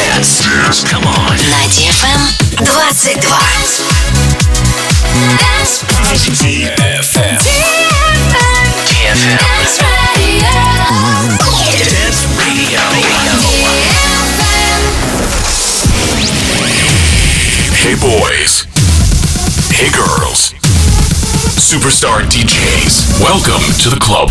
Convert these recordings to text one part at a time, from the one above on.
Dance. Dance. Come on. На DFM 22. Dance. DFM. DFM. Dance Radio. Hey boys. Hey girls. Superstar DJs. Welcome to the club.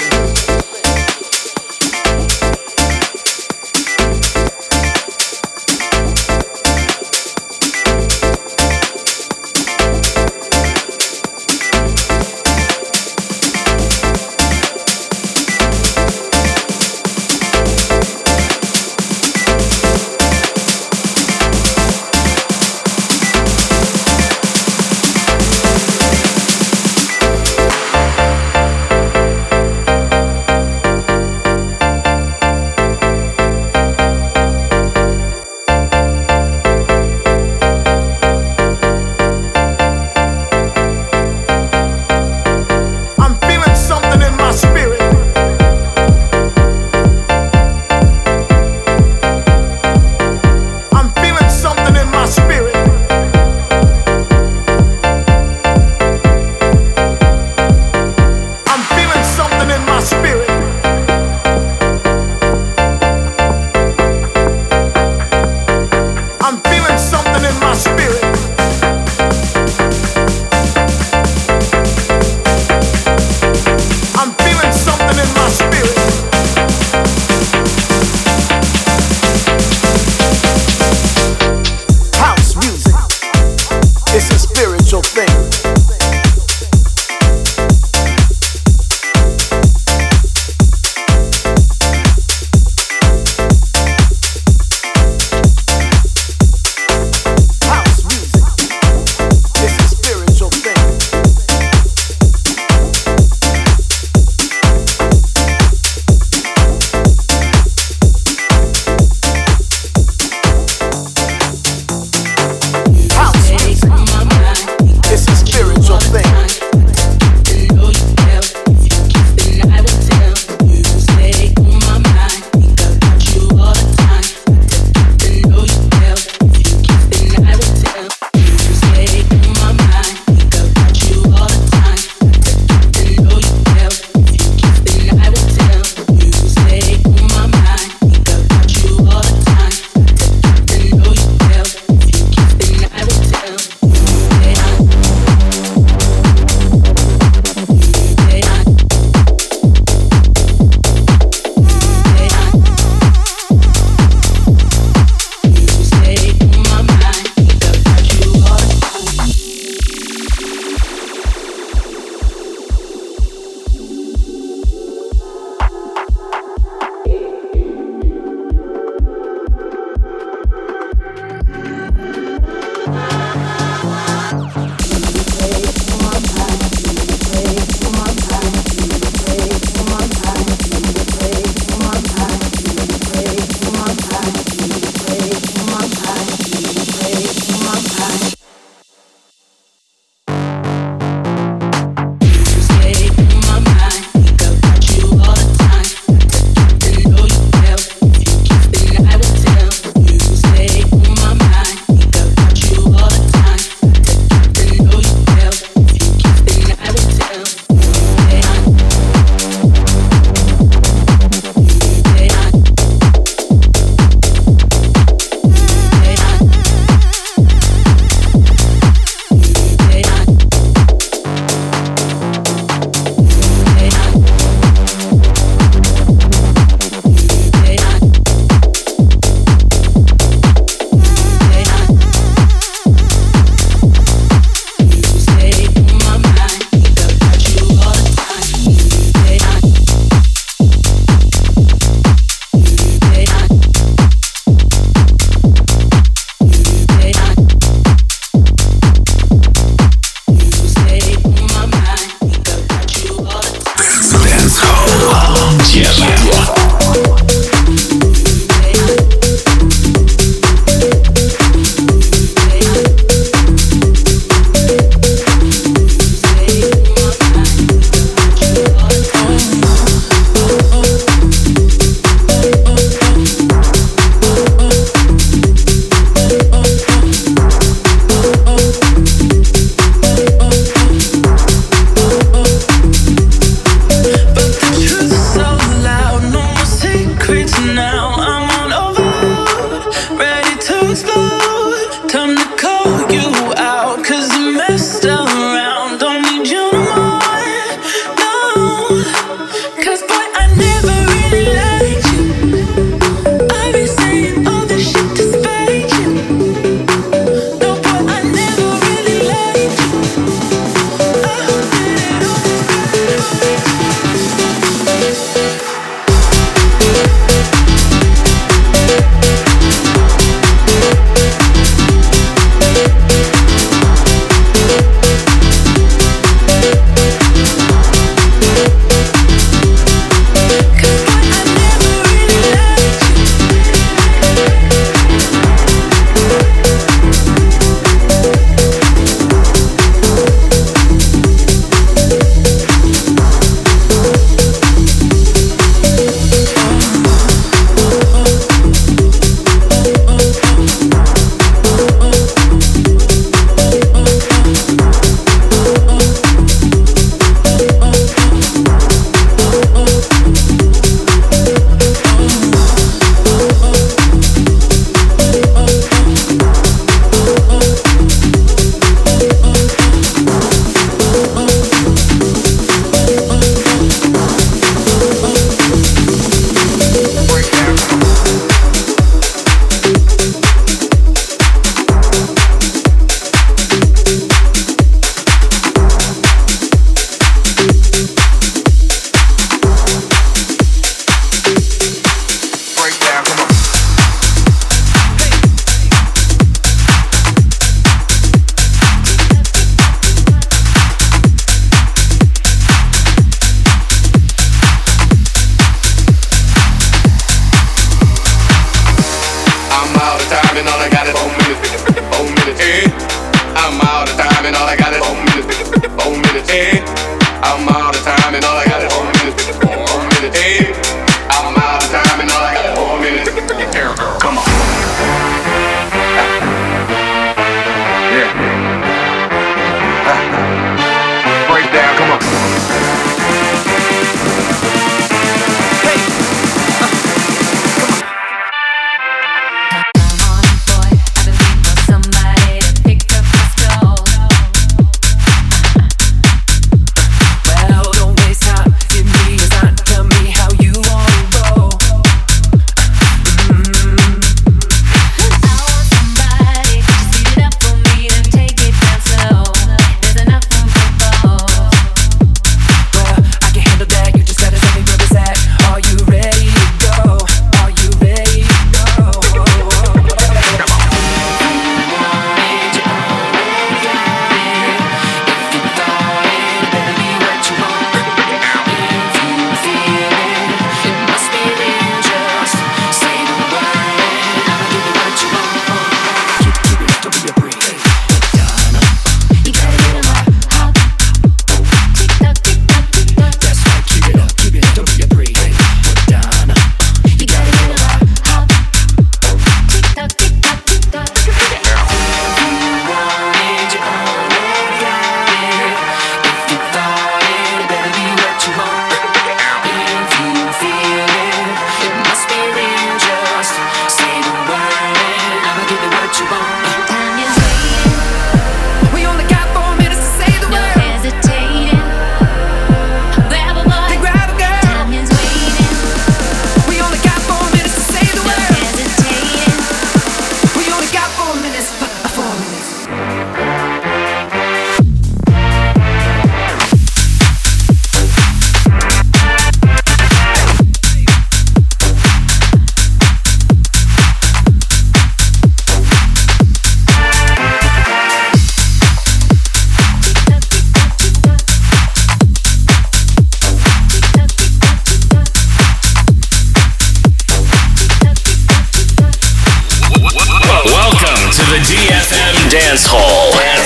Dance Hall.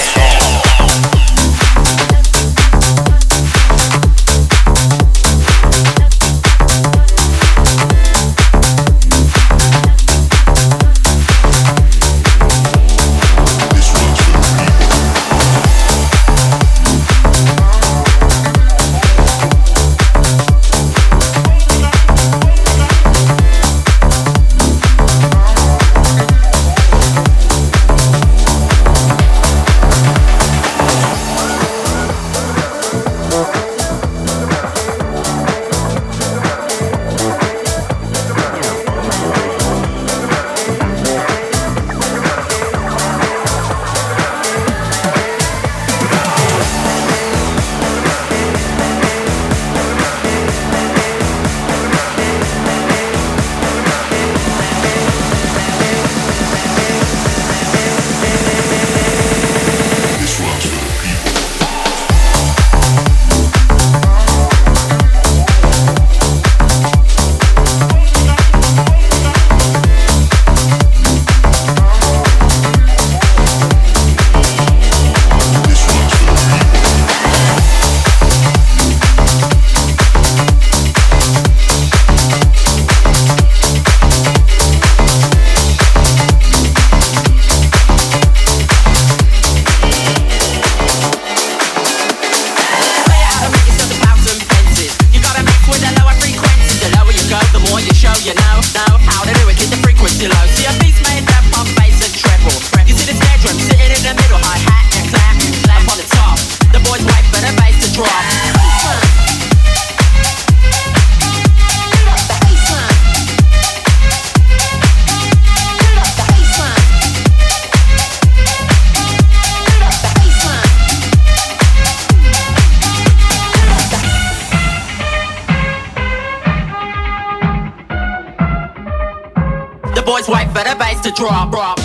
Drop, drop,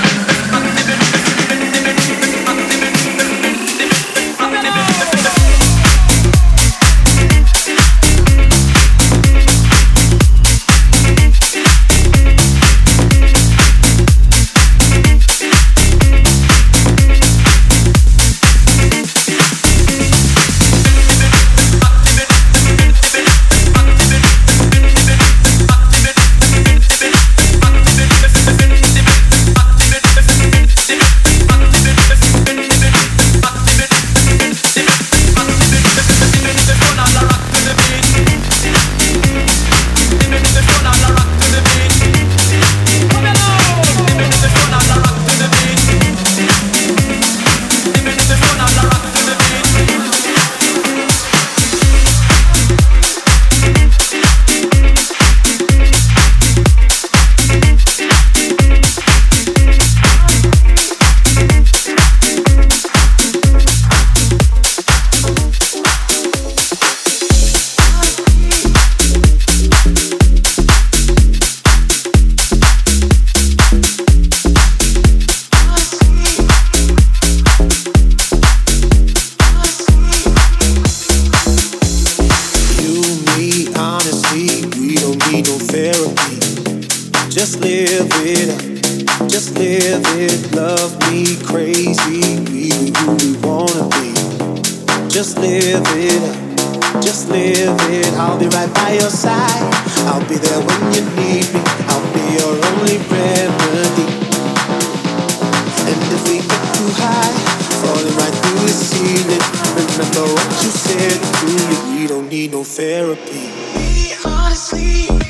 no therapy. We honestly.